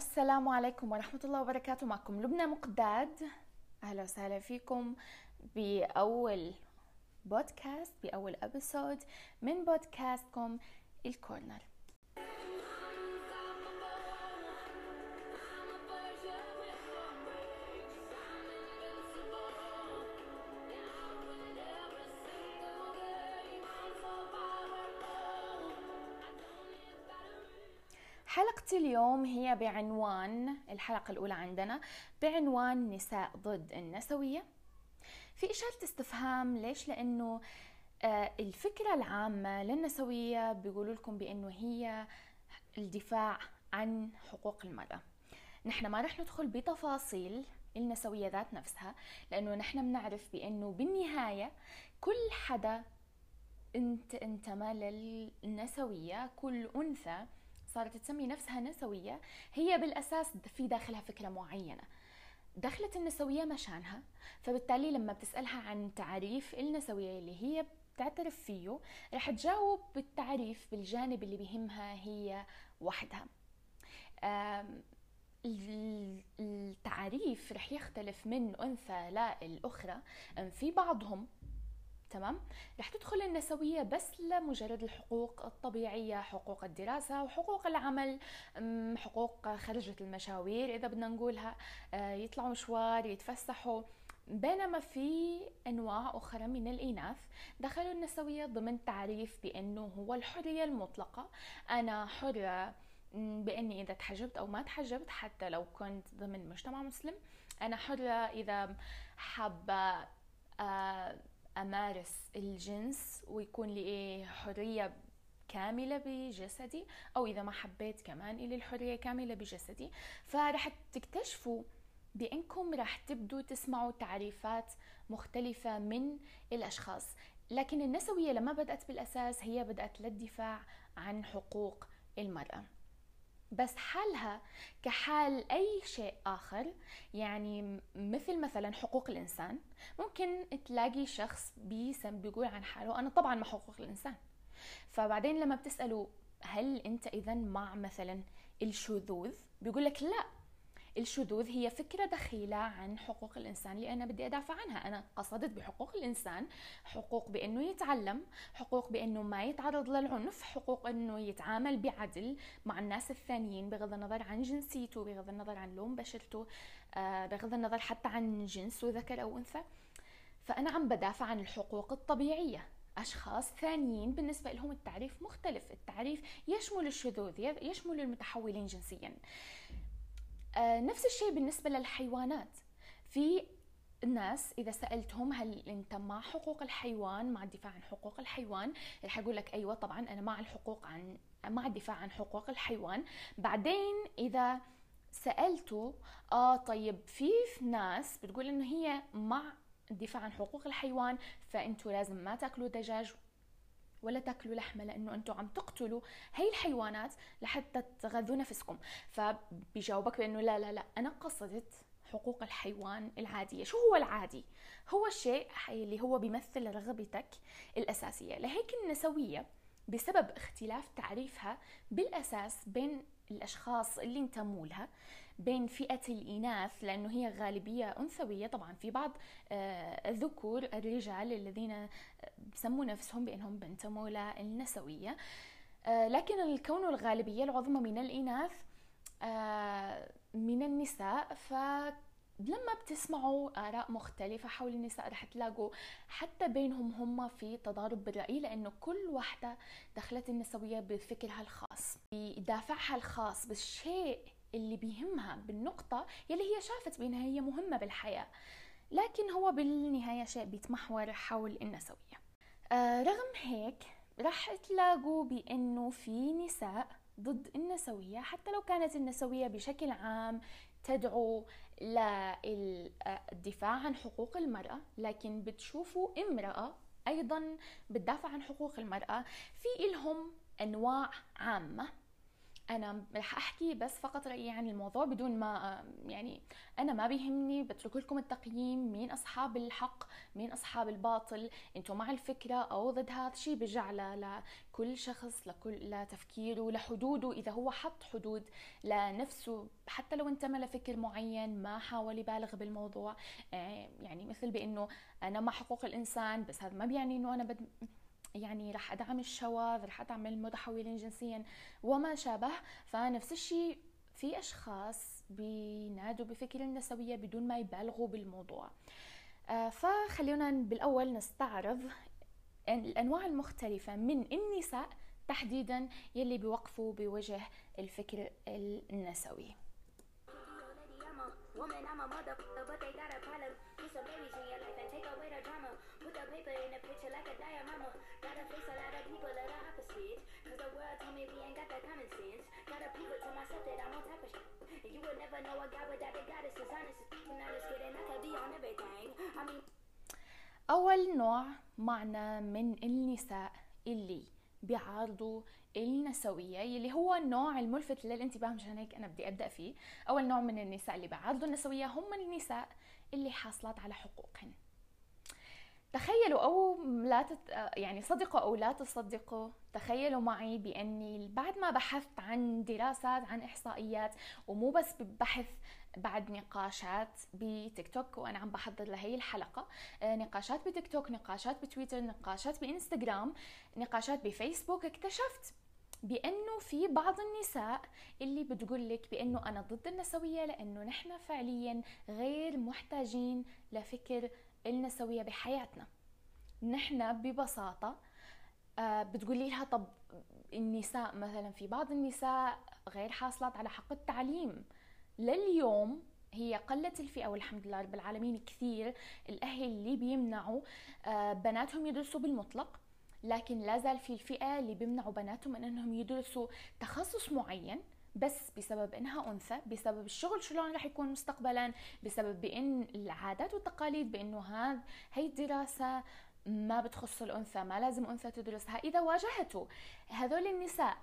السلام عليكم ورحمة الله وبركاته. معكم لبنى مقداد. أهلا وسهلا فيكم بأول بودكاست بأول أبسود من بودكاستكم الكورنر. حلقة اليوم هي بعنوان الحلقة الأولى عندنا بعنوان نساء ضد النسوية في إشارة استفهام ليش؟ لأنه آه، الفكرة العامة للنسوية بيقولوا لكم بأنه هي الدفاع عن حقوق المرأة نحن ما رح ندخل بتفاصيل النسوية ذات نفسها لأنه نحن بنعرف بأنه بالنهاية كل حدا انت انتمى للنسوية كل أنثى صارت تسمي نفسها نسوية هي بالأساس في داخلها فكرة معينة. دخلت النسوية مشانها فبالتالي لما بتسألها عن تعريف النسوية اللي هي بتعترف فيه رح تجاوب بالتعريف بالجانب اللي بيهمها هي وحدها. التعريف رح يختلف من أنثى للأخرى في بعضهم تمام؟ رح تدخل النسوية بس لمجرد الحقوق الطبيعية حقوق الدراسة وحقوق العمل حقوق خرجة المشاوير إذا بدنا نقولها آه، يطلعوا مشوار يتفسحوا. بينما في أنواع أخرى من الإناث دخلوا النسوية ضمن تعريف بأنه هو الحرية المطلقة. أنا حرة بأني إذا تحجبت أو ما تحجبت حتى لو كنت ضمن مجتمع مسلم. أنا حرة إذا حابة آه، أمارس الجنس ويكون لي إيه حرية كاملة بجسدي أو إذا ما حبيت كمان إلي الحرية كاملة بجسدي. فرح تكتشفوا بإنكم رح تبدوا تسمعوا تعريفات مختلفة من الأشخاص. لكن النسوية لما بدأت بالأساس هي بدأت للدفاع عن حقوق المرأة. بس حالها كحال أي شيء آخر يعني مثل مثلا حقوق الإنسان ممكن تلاقي شخص بيسم بيقول عن حاله أنا طبعا مع حقوق الإنسان. فبعدين لما بتسأله هل أنت إذا مع مثلا الشذوذ؟ بيقول لك لا. الشذوذ هي فكرة دخيلة عن حقوق الإنسان اللي أنا بدي أدافع عنها. أنا قصدت بحقوق الإنسان حقوق بأنه يتعلم حقوق بأنه ما يتعرض للعنف حقوق أنه يتعامل بعدل مع الناس الثانيين بغض النظر عن جنسيته بغض النظر عن لون بشرته آه، بغض النظر حتى عن جنسه ذكر أو أنثى. فأنا عم بدافع عن الحقوق الطبيعية. أشخاص ثانيين بالنسبة لهم التعريف مختلف. التعريف يشمل الشذوذ يشمل المتحولين جنسيا. نفس الشيء بالنسبة للحيوانات. في الناس إذا سألتهم هل أنت مع حقوق الحيوان مع الدفاع عن حقوق الحيوان رح يقول لك أيوه طبعا أنا مع الحقوق عن مع الدفاع عن حقوق الحيوان. بعدين إذا سألته آه طيب في ناس بتقول إنه هي مع الدفاع عن حقوق الحيوان فأنتوا لازم ما تأكلوا دجاج ولا تاكلوا لحمه لأنه أنتم عم تقتلوا هي الحيوانات لحتى تغذوا نفسكم. فبيجاوبك بأنه لا لا لا. أنا قصدت حقوق الحيوان العادية. شو هو العادي؟ هو الشيء اللي هو بيمثل رغبتك الأساسية. لهيك النسوية بسبب اختلاف تعريفها بالأساس بين الأشخاص اللي انتموا لها بين فئة الإناث لأنه هي غالبية أنثوية. طبعا في بعض آه، الذكور الرجال الذين بسموا نفسهم بأنهم بنتموا للنسوية آه، لكن الكون الغالبية العظمى من الإناث آه، من النساء. ف لما بتسمعوا آراء مختلفة حول النساء رح تلاقوا حتى بينهم هم في تضارب بالرأي لأنه كل وحدة دخلت النسوية بفكرها الخاص بدافعها الخاص بالشيء اللي بيهمها بالنقطة يلي هي شافت بأنها هي مهمة بالحياة لكن هو بالنهاية شيء بيتمحور حول النسوية آه رغم هيك رح تلاقوا بأنه في نساء ضد النسوية حتى لو كانت النسوية بشكل عام تدعو للدفاع عن حقوق المرأة لكن بتشوفوا امرأة أيضا بتدافع عن حقوق المرأة في إلهم أنواع عامة. أنا رح أحكي بس فقط رأيي عن الموضوع بدون ما يعني أنا ما بيهمني بترك لكم التقييم مين أصحاب الحق مين أصحاب الباطل أنتم مع الفكرة أو ضد هذا الشيء بيرجع لكل شخص لكل لتفكيره لحدوده إذا هو حط حدود لنفسه حتى لو انتمى لفكر معين ما حاول يبالغ بالموضوع. آه، يعني مثل بأنه أنا مع حقوق الإنسان بس هذا ما بيعني إنه أنا بد يعني رح أدعم الشواذ رح أدعم المتحولين جنسيا وما شابه. فنفس الشيء في أشخاص بينادوا بفكر النسوية بدون ما يبالغوا بالموضوع. آه، فخلونا بالأول نستعرض الأنواع المختلفة من النساء تحديدا يلي بيوقفوا بوجه الفكر النسوي. Gotta prove it to myself that I'm on top of shit. And you would never know a guy without a goddess is honest. And I just kidding, I could be on everything. I mean... أول نوع معنا من النساء اللي بيعارضوا النسوية اللي هو النوع الملفت للانتباه مشان هيك أنا بدي أبدأ فيه أول نوع من النساء اللي بيعارضوا النسوية هم النساء اللي حاصلات على حقوقهن تخيلوا أو لا تت... يعني صدقوا أو لا تصدقوا تخيلوا معي بأني بعد ما بحثت عن دراسات عن إحصائيات ومو بس ببحث بعد نقاشات بتيك توك وأنا عم بحضر لهي الحلقة آه، نقاشات بتيك توك نقاشات بتويتر نقاشات بإنستغرام نقاشات بفيسبوك اكتشفت بأنه في بعض النساء اللي بتقول لك بأنه أنا ضد النسوية لأنه نحن فعليا غير محتاجين لفكر النسوية بحياتنا. نحن ببساطة آه، بتقولي لها طب النساء مثلا في بعض النساء غير حاصلات على حق التعليم. لليوم هي قلت الفئة والحمد لله رب العالمين كثير الأهل اللي بيمنعوا آه، بناتهم يدرسوا بالمطلق لكن لا زال في الفئة اللي بيمنعوا بناتهم من أنهم يدرسوا تخصص معين. بس بسبب إنها أنثى بسبب الشغل شلون رح يكون مستقبلا بسبب بإن العادات والتقاليد بإنه هذا هي الدراسة ما بتخص الأنثى ما لازم أنثى تدرسها. إذا واجهته هذول النساء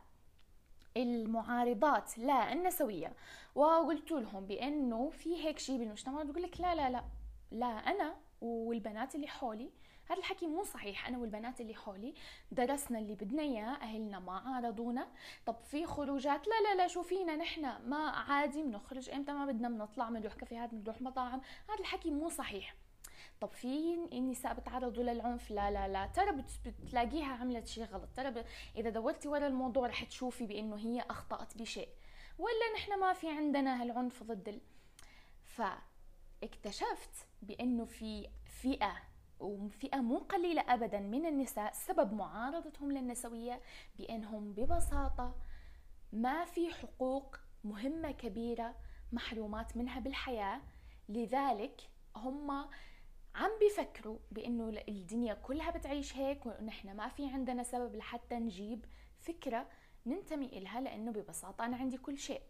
المعارضات لا النسوية وقلت لهم بأنه في هيك شيء بالمجتمع بقول لك لا لا لا لا أنا والبنات اللي حولي هذا الحكي مو صحيح. أنا والبنات اللي حولي درسنا اللي بدنا إياه أهلنا ما عارضونا. طب في خروجات؟ لا لا لا شو فينا نحن ما عادي بنخرج إمتى؟ ما بدنا بنطلع بنروح كافيهات بنروح مطاعم. هذا الحكي مو صحيح. طب في النساء بتعرضوا للعنف؟ لا لا لا. ترى بتلاقيها عملت شيء غلط. ترى إذا دورتي ورا الموضوع رح تشوفي بأنه هي أخطأت بشيء. ولا نحن ما في عندنا هالعنف ضد ال... فاكتشفت بأنه في فئة وفئة مو قليلة أبدا من النساء سبب معارضتهم للنسوية بأنهم ببساطة ما في حقوق مهمة كبيرة محرومات منها بالحياة. لذلك هم عم بيفكروا بأنه الدنيا كلها بتعيش هيك ونحن ما في عندنا سبب لحتى نجيب فكرة ننتمي إلها لأنه ببساطة أنا عندي كل شيء.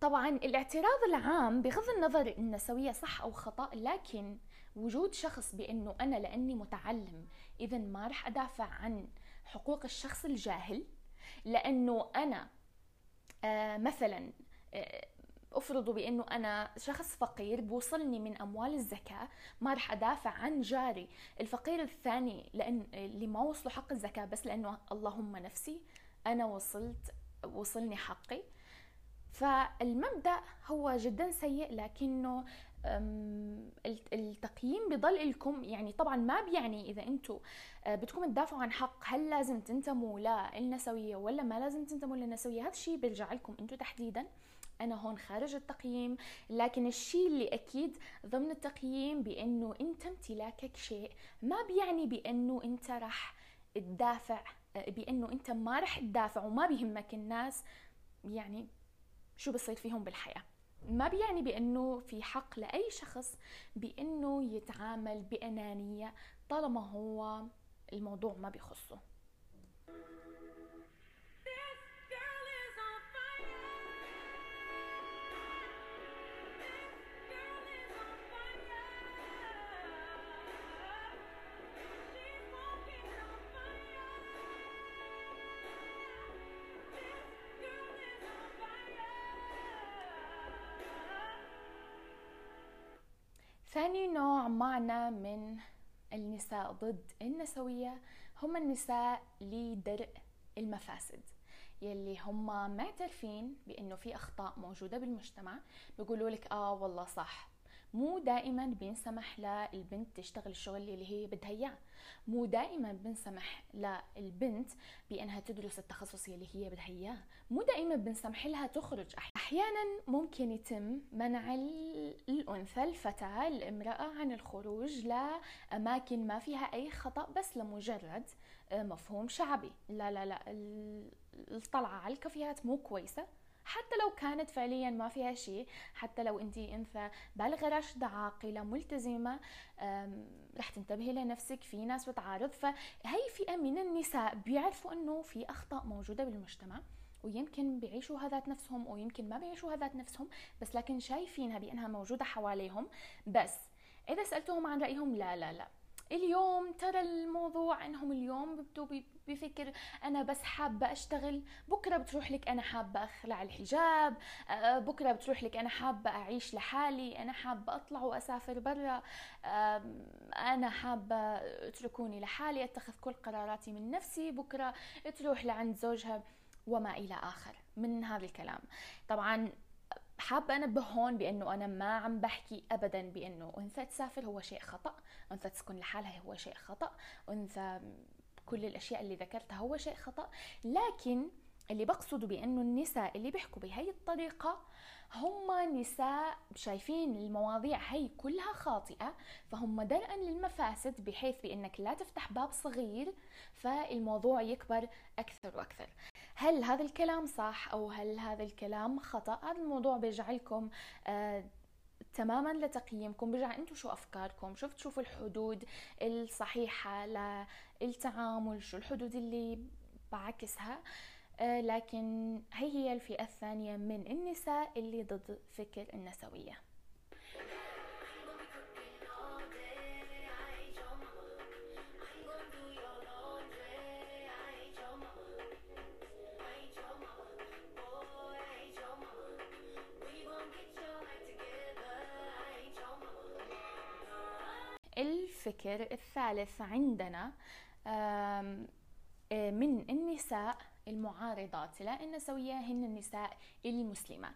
طبعا الاعتراض العام بغض النظر النسوية صح أو خطأ لكن وجود شخص بأنه أنا لأني متعلم اذا ما رح أدافع عن حقوق الشخص الجاهل لأنه أنا آه مثلا آه أفرضوا بأنه أنا شخص فقير بوصلني من أموال الزكاة ما رح أدافع عن جاري الفقير الثاني لأن اللي ما وصلوا حق الزكاة بس لأنه اللهم نفسي أنا وصلت وصلني حقي. فالمبدأ هو جدا سيء لكنه التقييم بضل لكم يعني طبعا ما بيعني إذا أنتم آه، بدكم تدافعوا عن حق هل لازم تنتموا للنسويه ولا ما لازم تنتموا للنسوية؟ هذا الشيء بيرجع لكم أنتم تحديدا. أنا هون خارج التقييم لكن الشيء اللي أكيد ضمن التقييم بأنه أنت امتلاكك شيء. ما بيعني بأنه أنت راح تدافع آه، بأنه أنت ما راح تدافع وما بيهمك الناس. يعني شو بصير فيهم بالحياة؟ ما بيعني بأنه في حق لأي شخص بأنه يتعامل بأنانية طالما هو الموضوع ما بيخصه. نوع معنا من النساء ضد النسوية هم النساء لدرء المفاسد. يلي هم معترفين بأنه في أخطاء موجودة بالمجتمع بيقولوا لك آه والله صح. مو دائما بينسمح للبنت تشتغل الشغل اللي هي بدها إياه. مو دائما بنسمح للبنت بأنها تدرس التخصص اللي هي بدها إياه. مو دائما بنسمح لها تخرج. أحيانا ممكن يتم منع الأنثى الفتاة الامراه عن الخروج لأماكن ما فيها أي خطأ بس لمجرد مفهوم شعبي. لا لا لا الطلعة على الكافيهات مو كويسة. حتى لو كانت فعليا ما فيها شيء حتى لو انت أنثى بالغة راشدة عاقلة ملتزمة رح تنتبهي لنفسك في ناس بتعارض. فهي فئة من النساء بيعرفوا إنه في أخطاء موجودة بالمجتمع ويمكن بيعيشوا هذات نفسهم ويمكن ما بيعيشوا هذات نفسهم بس لكن شايفينها بأنها موجودة حواليهم. بس إذا سألتهم عن رأيهم لا لا لا. اليوم ترى الموضوع إنهم اليوم ببدوا بفكر أنا بس حابة أشتغل بكرة بتروح لك أنا حابة أخلع الحجاب آه، بكرة بتروح لك أنا حابة أعيش لحالي أنا حابة أطلع وأسافر برا أنا حابة اتركوني لحالي أتخذ كل قراراتي من نفسي بكرة تروح لعند زوجها وما إلى آخر. من هذا الكلام. طبعا حابة أنبه هون بأنه أنا ما عم بحكي أبدا بأنه أنثى تسافر هو شيء خطأ أنثى تسكن لحالها هو شيء خطأ أنثى كل الأشياء اللي ذكرتها هو شيء خطأ. لكن اللي بقصده بأنه النساء اللي بيحكوا بهي الطريقة هم نساء شايفين المواضيع هي كلها خاطئة فهم درءا للمفاسد بحيث بأنك لا تفتح باب صغير فالموضوع يكبر أكثر وأكثر. هل هذا الكلام صح أو هل هذا الكلام خطأ؟ هذا الموضوع بيجعلكم آه تماما لتقييمكم برجع أنتم شو أفكاركم شو بتشوفوا الحدود الصحيحة للتعامل شو الحدود اللي بعكسها. آه لكن هي هي الفئة الثانية من النساء اللي ضد فكر النسوية. الفكر الثالث عندنا من النساء المعارضات لا النسوية هن النساء المسلمات.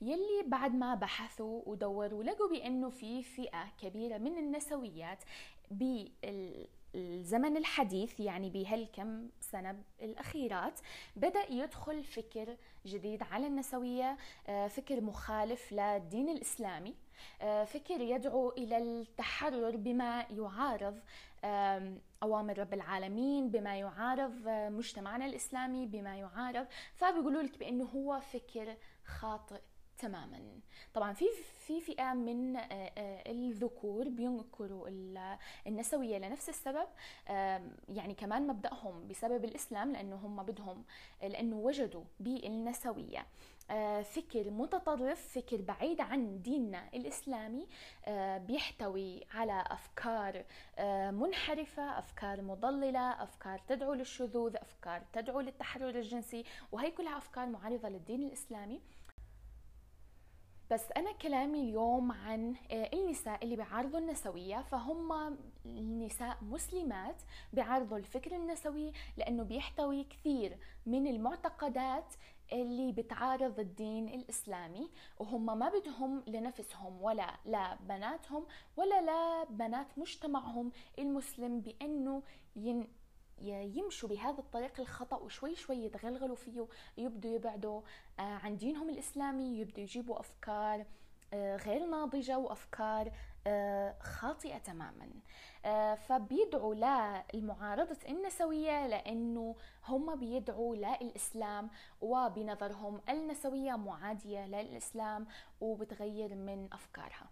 يلي بعد ما بحثوا ودوروا لقوا بأنه في فئة كبيرة من النسويات بالزمن الحديث يعني بهالكم سنة الأخيرات بدأ يدخل فكر جديد على النسوية آه، فكر مخالف للدين الإسلامي. آه، فكر يدعو إلى التحرر بما يعارض أوامر رب العالمين بما يعارض آه، مجتمعنا الإسلامي بما يعارض. فبيقولوا لك بأنه هو فكر خاطئ تماما. طبعا في في فئة من آه، الذكور بينكروا النسوية لنفس السبب يعني كمان مبدأهم بسبب الإسلام لأنه هم بدهم لأنه وجدوا بالنسوية. آه، فكر متطرف فكر بعيد عن ديننا الإسلامي آه، بيحتوي على أفكار آه، منحرفة أفكار مضللة أفكار تدعو للشذوذ أفكار تدعو للتحرر الجنسي وهي كلها أفكار معارضة للدين الإسلامي. بس أنا كلامي اليوم عن النساء اللي بيعارضوا النسوية فهم نساء مسلمات بيعارضوا الفكر النسوي لأنه بيحتوي كثير من المعتقدات اللي بتعارض الدين الإسلامي وهم ما بدهم لنفسهم ولا لبناتهم ولا لبنات مجتمعهم المسلم بأنه ين يمشوا بهذا الطريق الخطأ وشوي شوي يتغلغلوا فيه يبدوا يبعدوا آه، عن دينهم الإسلامي يبدوا يجيبوا أفكار آه، غير ناضجة وأفكار آه، خاطئة تماما. آه، فبيدعوا للمعارضة النسوية لأنه هم بيدعوا للإسلام وبنظرهم النسوية معادية للإسلام وبتغير من أفكارها.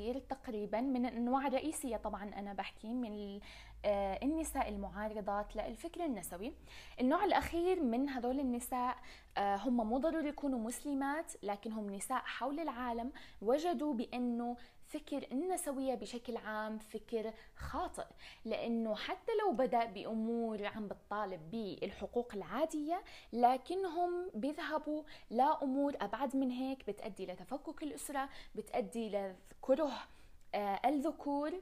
الأخير تقريبا من الأنواع الرئيسية طبعا أنا بحكي من آه، النساء المعارضات للفكر النسوي. النوع الأخير من هذول النساء آه، هم مو ضروري يكونوا مسلمات لكن هم نساء حول العالم وجدوا بأنه فكر النسوية بشكل عام فكر خاطئ لأنه حتى لو بدأ بأمور عم بتطالب بالحقوق العادية لكنهم بيذهبوا لأمور أبعد من هيك بتأدي لتفكك الأسرة بتأدي لكره آه، الذكور.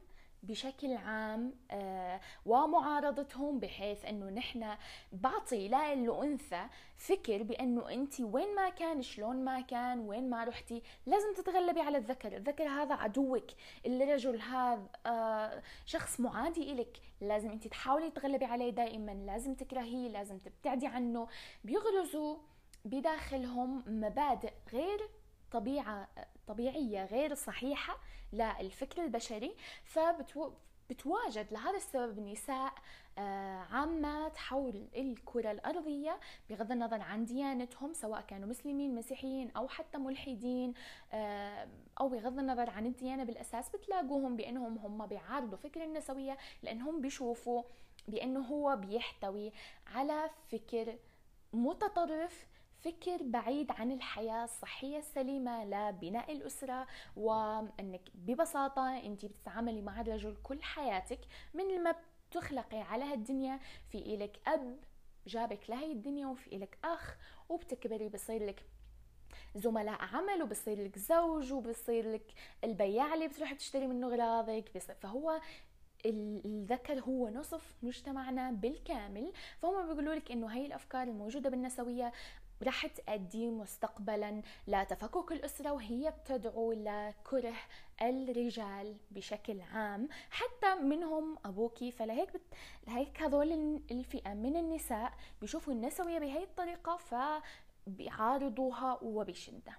بشكل عام آه، ومعارضتهم بحيث أنه نحن بعطي للأنثى فكر بأنه أنت وين ما كان شلون ما كان وين ما رحتي لازم تتغلبي على الذكر. الذكر هذا عدوك. الرجل هذا آه، شخص معادي إلك. لازم أنت تحاولي تتغلبي عليه دائما. لازم تكرهيه لازم تبتعدي عنه. بيغرزوا بداخلهم مبادئ غير طبيعة طبيعية غير صحيحة للفكر البشري فبتواجد لهذا السبب نساء آه، عامات حول الكرة الأرضية بغض النظر عن ديانتهم سواء كانوا مسلمين مسيحيين أو حتى ملحدين آه، أو بغض النظر عن الديانة بالأساس بتلاقوهم بأنهم هم بيعارضوا فكر النسوية لأنهم بيشوفوا بأنه هو بيحتوي على فكر متطرف فكر بعيد عن الحياة الصحية السليمة لبناء الأسرة وأنك ببساطة أنت بتتعاملي مع الرجل كل حياتك من ما بتخلقي على هالدنيا في إلك أب جابك لهي الدنيا وفي إلك أخ وبتكبري بصير لك زملاء عمل وبصير لك زوج وبصير لك البياع اللي بتروح تشتري منه أغراضك فهو الذكر هو نصف مجتمعنا بالكامل. فهم بيقولوا لك إنه هي الأفكار الموجودة بالنسوية رح تؤدي مستقبلا لتفكك الأسرة وهي بتدعو لكره الرجال بشكل عام. حتى منهم أبوكي فلهيك بت... هيك هذول الفئة من النساء بيشوفوا النسوية بهي الطريقة فبيعارضوها وبشدة.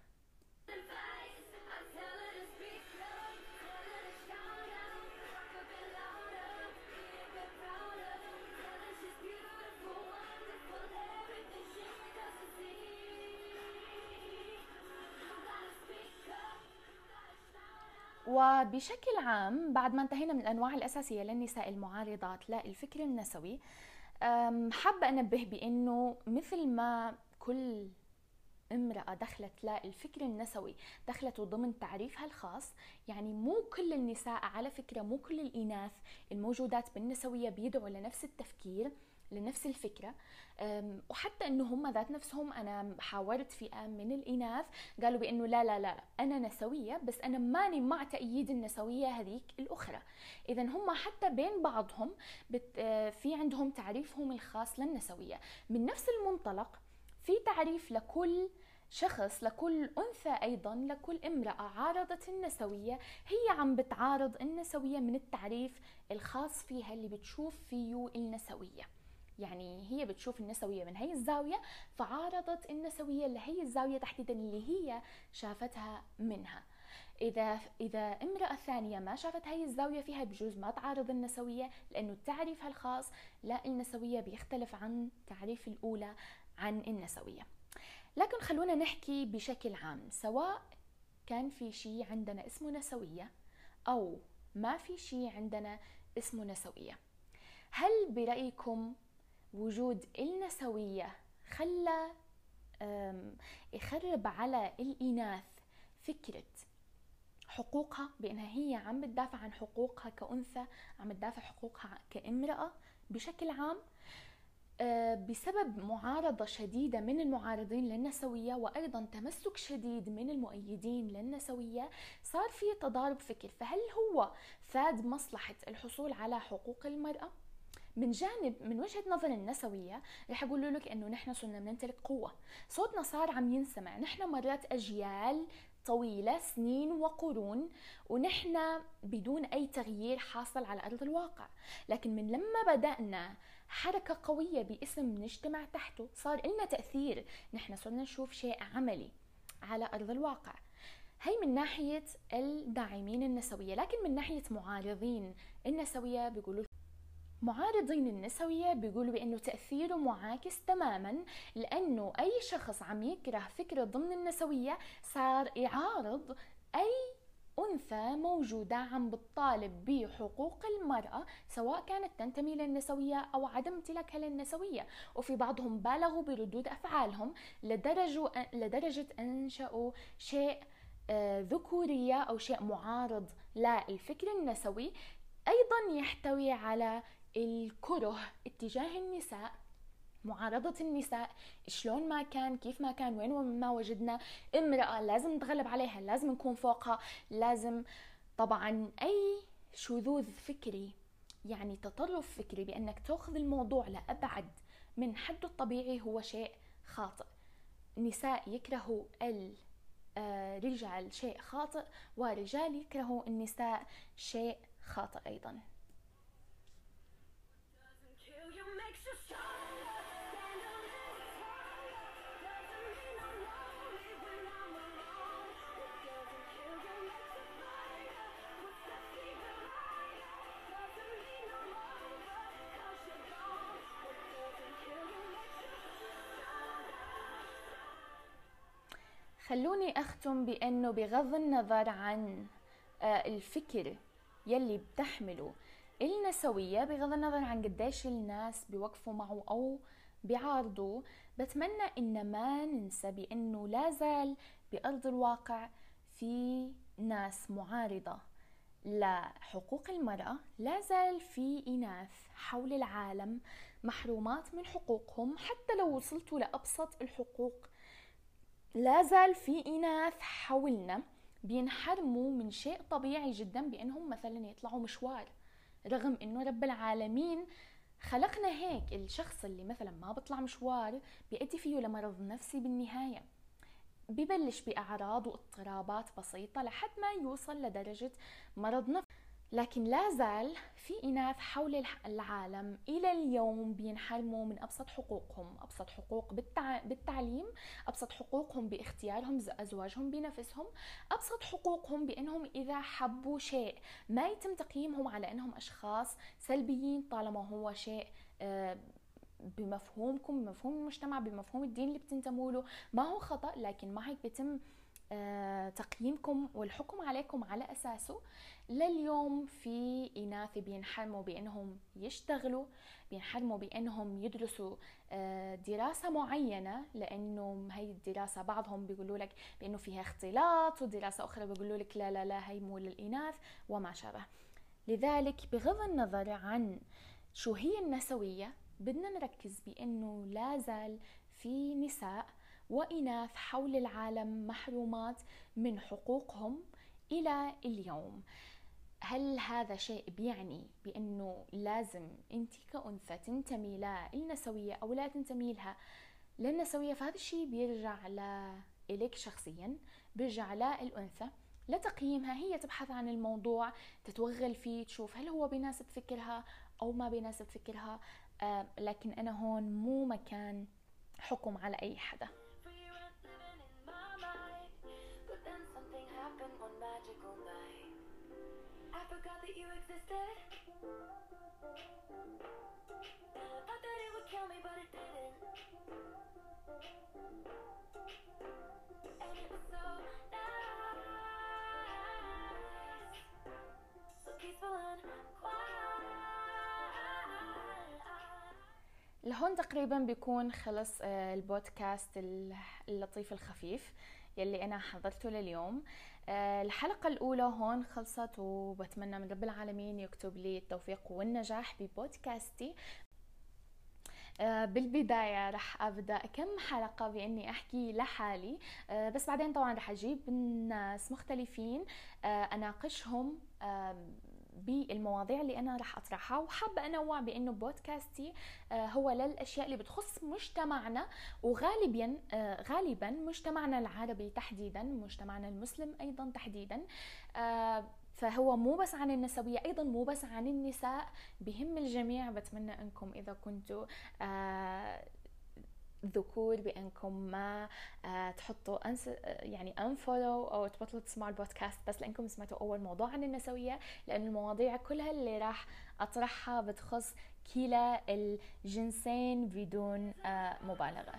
وبشكل عام بعد ما انتهينا من الأنواع الأساسية للنساء المعارضات للفكر النسوي حابة أنبه بأنه مثل ما كل امرأة دخلت للفكر النسوي دخلت ضمن تعريفها الخاص يعني مو كل النساء على فكرة مو كل الإناث الموجودات بالنسوية بيدعوا لنفس التفكير. لنفس الفكرة. وحتى إنه هم ذات نفسهم أنا حاورت فئة من الإناث قالوا بإنه لا لا لا أنا نسوية بس أنا ماني مع تأييد النسوية هذيك الأخرى. اذا هم حتى بين بعضهم آه، في عندهم تعريفهم الخاص للنسوية. من نفس المنطلق في تعريف لكل شخص لكل أنثى أيضا لكل امرأة عارضت النسوية هي عم بتعارض النسوية من التعريف الخاص فيها اللي بتشوف فيه النسوية. يعني هي بتشوف النسوية من هي الزاوية فعارضت النسوية لهي الزاوية تحديدا اللي هي شافتها منها. إذا إذا امرأة ثانية ما شافت هاي الزاوية فيها بجوز ما تعارض النسوية لأنه تعريفها الخاص لا النسوية بيختلف عن تعريف الأولى عن النسوية. لكن خلونا نحكي بشكل عام سواء كان في شيء عندنا اسمه نسوية أو ما في شيء عندنا اسمه نسوية. هل برأيكم وجود النسوية خلى يخرب على الإناث فكرة حقوقها بأنها هي عم بتدافع عن حقوقها كأنثى عم بتدافع حقوقها كامرأة بشكل عام أه، بسبب معارضة شديدة من المعارضين للنسوية وأيضا تمسك شديد من المؤيدين للنسوية صار في تضارب فكر فهل هو فاد مصلحة الحصول على حقوق المرأة؟ من جانب من وجهة نظر النسوية رح أقول لك إنه نحن صرنا بنمتلك قوة. صوتنا صار عم ينسمع. نحن مرات أجيال طويلة سنين وقرون ونحن بدون أي تغيير حاصل على أرض الواقع. لكن من لما بدأنا حركة قوية باسم نجتمع تحته صار لنا تأثير. نحن صرنا نشوف شيء عملي على أرض الواقع. هي من ناحية الداعمين النسوية. لكن من ناحية معارضين النسوية بيقولوا معارضين النسوية بيقولوا بأنه تأثيره معاكس تماما لأنه أي شخص عم يكره فكرة ضمن النسوية صار يعارض أي أنثى موجودة عم بتطالب بحقوق المرأة سواء كانت تنتمي للنسوية أو عدم امتلاكها للنسوية. وفي بعضهم بالغوا بردود أفعالهم لدرجة, لدرجة أنشأوا شيء آه، ذكورية أو شيء معارض للفكر النسوي. أيضا يحتوي على الكره اتجاه النساء معارضة النساء شلون ما كان كيف ما كان وين ما وجدنا امرأة لازم نتغلب عليها لازم نكون فوقها لازم طبعا أي شذوذ فكري يعني تطرف فكري بأنك تأخذ الموضوع لأبعد من حده الطبيعي هو شيء خاطئ. نساء يكرهوا الرجال شيء خاطئ ورجال يكرهوا النساء شيء خاطئ أيضا. خلوني أختم بأنه بغض النظر عن آه، الفكر يلي بتحمله النسوية بغض النظر عن قديش الناس بيوقفوا معه أو بيعارضوه بتمنى إن ما ننسى بأنه لا زال بأرض الواقع في ناس معارضة. لحقوق المرأة لا زال في إناث حول العالم محرومات من حقوقهم حتى لو وصلتوا لأبسط الحقوق لا زال في إناث حولنا بينحرموا من شيء طبيعي جدا بأنهم مثلا يطلعوا مشوار رغم أنه رب العالمين خلقنا هيك. الشخص اللي مثلا ما بيطلع مشوار بيأدي فيه لمرض نفسي بالنهاية ببلش بأعراض واضطرابات بسيطة لحد ما يوصل لدرجة مرض نفسي. لكن لا زال في إناث حول العالم إلى اليوم بينحرموا من أبسط حقوقهم أبسط حقوق بالتعليم أبسط حقوقهم باختيارهم أزواجهم بنفسهم أبسط حقوقهم بأنهم إذا حبوا شيء ما يتم تقييمهم على أنهم أشخاص سلبيين طالما هو شيء آه، بمفهومكم بمفهوم المجتمع بمفهوم الدين اللي بتنتموا له. ما هو خطأ لكن ما هيك بيتم آه، تقييمكم والحكم عليكم على أساسه. لليوم في إناث بينحرموا بأنهم يشتغلوا بينحرموا بأنهم يدرسوا آه، دراسة معينة لأنه هي الدراسة بعضهم بيقولوا لك بأنه فيها اختلاط ودراسة أخرى بيقولوا لك لا لا لا هي مو للإناث وما شابه. لذلك بغض النظر عن شو هي النسوية بدنا نركز بأنه لا زال في نساء وإناث حول العالم محرومات من حقوقهم إلى اليوم. هل هذا شيء بيعني بأنه لازم أنت كأنثى تنتمي للنسوية أو لا تنتمي لها للنسوية فهذا الشيء بيرجع لإليك شخصيا بيرجع للأنثى لتقييمها هي تبحث عن الموضوع تتوغل فيه تشوف هل هو بيناسب فكرها أو ما بيناسب فكرها. آه لكن أنا هون مو مكان حكم على أي حدا. Forgot that you existed. And I thought that it would kill me, but it didn't. And it was so nice, so peaceful and quiet. لهون تقريبا بيكون خلص البودكاست اللطيف الخفيف يلي أنا حضرته لليوم. آه، الحلقة الأولى هون خلصت وبتمنى من رب العالمين يكتب لي التوفيق والنجاح ببودكاستي. آه، بالبداية رح أبدأ كم حلقة بإني أحكي لحالي. آه، بس بعدين طبعا رح أجيب ناس مختلفين أناقشهم بالمواضيع اللي أنا راح أطرحها وحابة أنوع بأنه بودكاستي آه، هو للأشياء اللي بتخص مجتمعنا وغالبا آه، غالبا مجتمعنا العربي تحديدا مجتمعنا المسلم أيضا تحديدا آه، فهو مو بس عن النسوية أيضا مو بس عن النساء بهم الجميع. بتمنى أنكم إذا كنتوا ذكور بأنكم ما آه، تحطوا أنس يعني انفولو أو تبطلوا تسمعوا البودكاست بس لأنكم سمعتوا أول موضوع عن النسوية لأن المواضيع كلها اللي راح أطرحها بتخص كلا الجنسين بدون آه، مبالغة.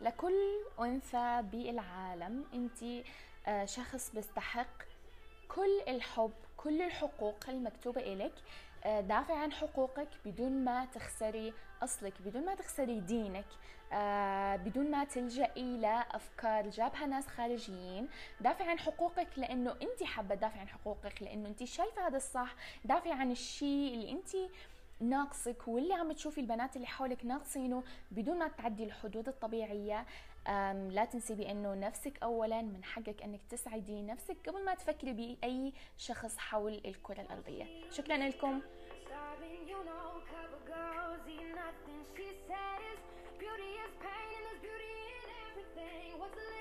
لكل أنثى بالعالم آه، شخص بيستحق كل الحب كل الحقوق المكتوبة إلك. آه، دافع عن حقوقك بدون ما تخسري أصلك بدون ما تخسري دينك آه، بدون ما تلجئي لأفكار جابها ناس خارجيين. دافع عن حقوقك لأنه أنت حابة تدافع عن حقوقك لأنه أنت شايفة هذا الصح. دافع عن الشيء اللي أنت ناقصك واللي عم تشوفي البنات اللي حولك ناقصينه بدون ما تعدي الحدود الطبيعية. لا تنسي بانه نفسك اولا من حقك إنك تسعدي نفسك قبل ما تفكري بأي شخص حول الكرة الأرضية. شكرا لكم. What's the